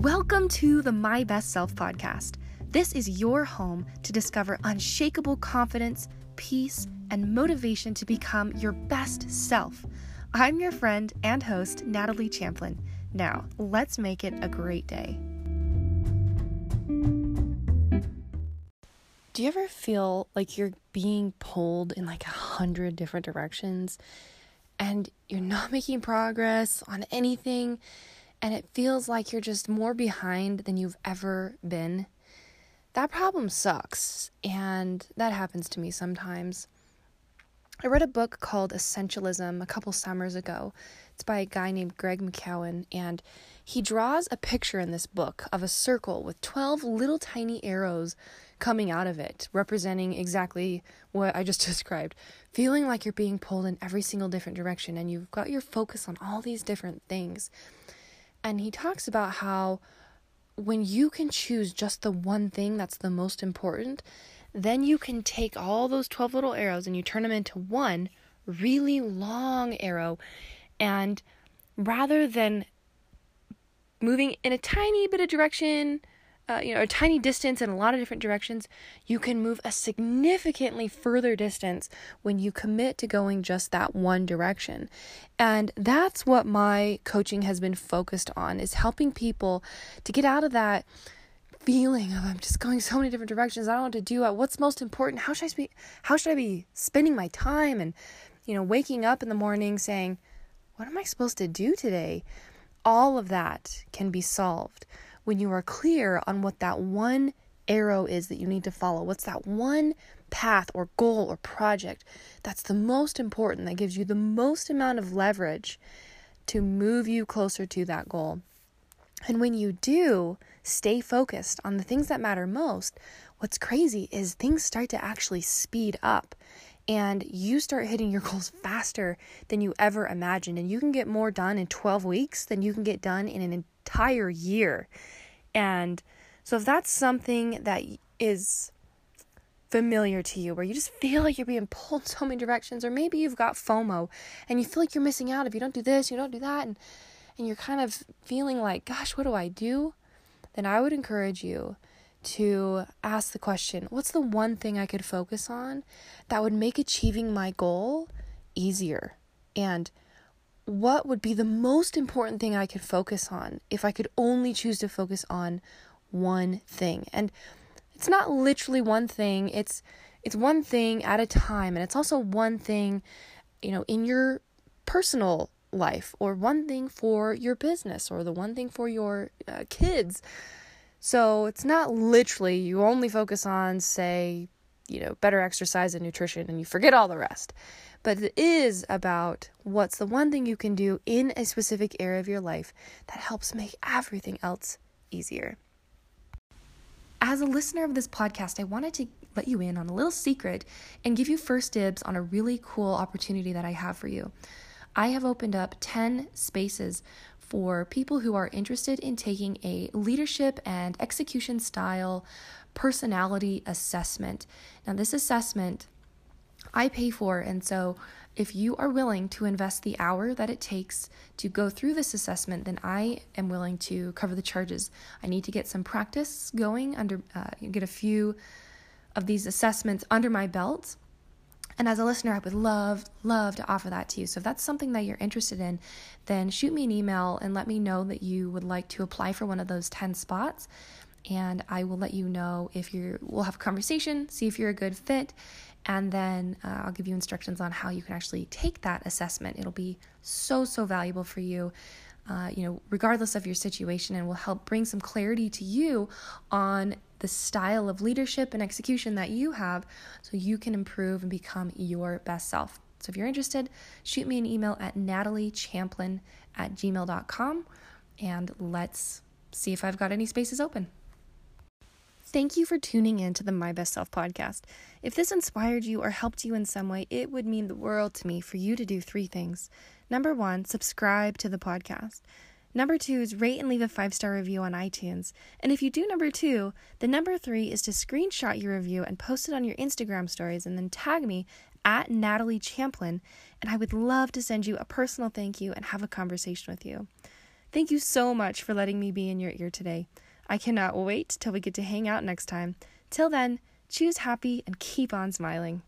Welcome to the My Best Self podcast. This is your home to discover unshakable confidence, peace, and motivation to become your best self. I'm your friend and host, Natalee Champlin. Now, let's make it a great day. Do you ever feel like you're being pulled in like a hundred different directions and you're not making progress on anything? And it feels like you're just more behind than you've ever been, that problem sucks. And that happens to me sometimes. I read a book called Essentialism a couple summers ago. It's by a guy named Greg McKeown, and he draws a picture in this book of a circle with 12 little tiny arrows coming out of it, representing exactly what I just described. Feeling like you're being pulled in every single different direction, and you've got your focus on all these different things. And he talks about how when you can choose just the one thing that's the most important, then you can take all those 12 little arrows and you turn them into one really long arrow. And rather than moving in a tiny bit of direction, uh, you know, a tiny distance in a lot of different directions, you can move a significantly further distance when you commit to going just that one direction. And that's what my coaching has been focused on is helping people to get out of that feeling of I'm just going so many different directions. I don't know what to do. What's most important? How should I be how should I be spending my time and you know, waking up in the morning saying, what am I supposed to do today? All of that can be solved when you are clear on what that one arrow is that you need to follow. What's that one path or goal or project that's the most important, that gives you the most amount of leverage to move you closer to that goal. And when you do stay focused on the things that matter most, what's crazy is things start to actually speed up and you start hitting your goals faster than you ever imagined. And you can get more done in 12 weeks than you can get done in an entire year. And so, if that's something that is familiar to you, where you just feel like you're being pulled so many directions, or maybe you've got FOMO and you feel like you're missing out if you don't do this, you don't do that, and, and you're kind of feeling like, gosh, what do I do? Then I would encourage you to ask the question what's the one thing I could focus on that would make achieving my goal easier? And what would be the most important thing I could focus on if I could only choose to focus on one thing. And it's not literally one thing, it's it's one thing at a time and it's also one thing, you know, in your personal life or one thing for your business or the one thing for your uh, kids. So it's not literally you only focus on say, you know, better exercise and nutrition and you forget all the rest but it is about what's the one thing you can do in a specific area of your life that helps make everything else easier. As a listener of this podcast, I wanted to let you in on a little secret and give you first dibs on a really cool opportunity that I have for you. I have opened up 10 spaces for people who are interested in taking a leadership and execution style personality assessment. Now, this assessment I pay for. And so, if you are willing to invest the hour that it takes to go through this assessment, then I am willing to cover the charges. I need to get some practice going under, uh, get a few of these assessments under my belt. And as a listener, I would love, love to offer that to you. So if that's something that you're interested in, then shoot me an email and let me know that you would like to apply for one of those 10 spots. And I will let you know if you're, we'll have a conversation, see if you're a good fit, and then uh, I'll give you instructions on how you can actually take that assessment. It'll be so, so valuable for you. Uh, you know, regardless of your situation, and will help bring some clarity to you on the style of leadership and execution that you have so you can improve and become your best self. So if you're interested, shoot me an email at nataleechamplin at gmail.com and let's see if I've got any spaces open. Thank you for tuning in to the My Best Self podcast. If this inspired you or helped you in some way, it would mean the world to me for you to do three things. Number one, subscribe to the podcast. Number two is rate and leave a five star review on iTunes. And if you do number two, the number three is to screenshot your review and post it on your Instagram stories and then tag me at Natalee Champlin. And I would love to send you a personal thank you and have a conversation with you. Thank you so much for letting me be in your ear today. I cannot wait till we get to hang out next time. Till then, choose happy and keep on smiling.